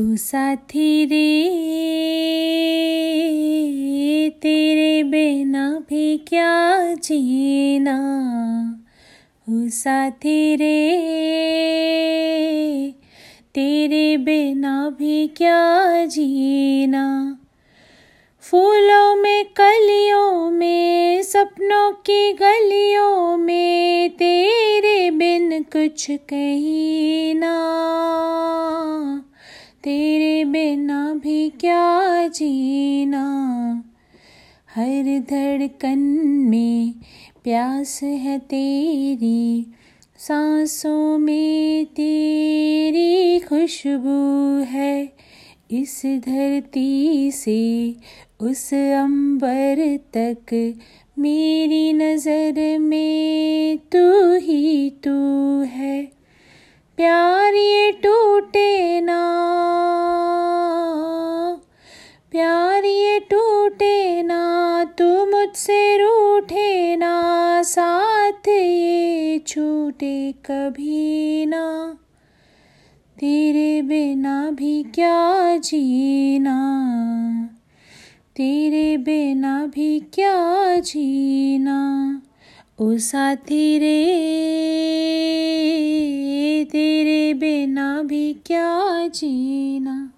ओ साथी रे, तेरे बिना भी क्या जीना? ओ साथी रे, तेरे बिना भी क्या जीना? फूलों में, कलियों में, सपनों की गलियों में तेरे बिन कुछ कहीं ना। तेरे बिना भी क्या जीना? हर धड़कन में प्यास है तेरी, सांसों में तेरी खुशबू है। इस धरती से, उस अंबर तक मेरी नज़र में तू ही तू है। प्यार ये टूटे ना मुझसे रूठे ना, साथ ये छूटे कभी ना। तेरे बिना भी क्या जीना? तेरे बिना भी क्या जीना? ओ साथी रे, तेरे बिना भी क्या जीना?